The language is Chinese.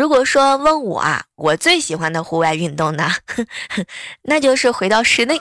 如果说问我啊我最喜欢的户外运动呢？那就是回到室内。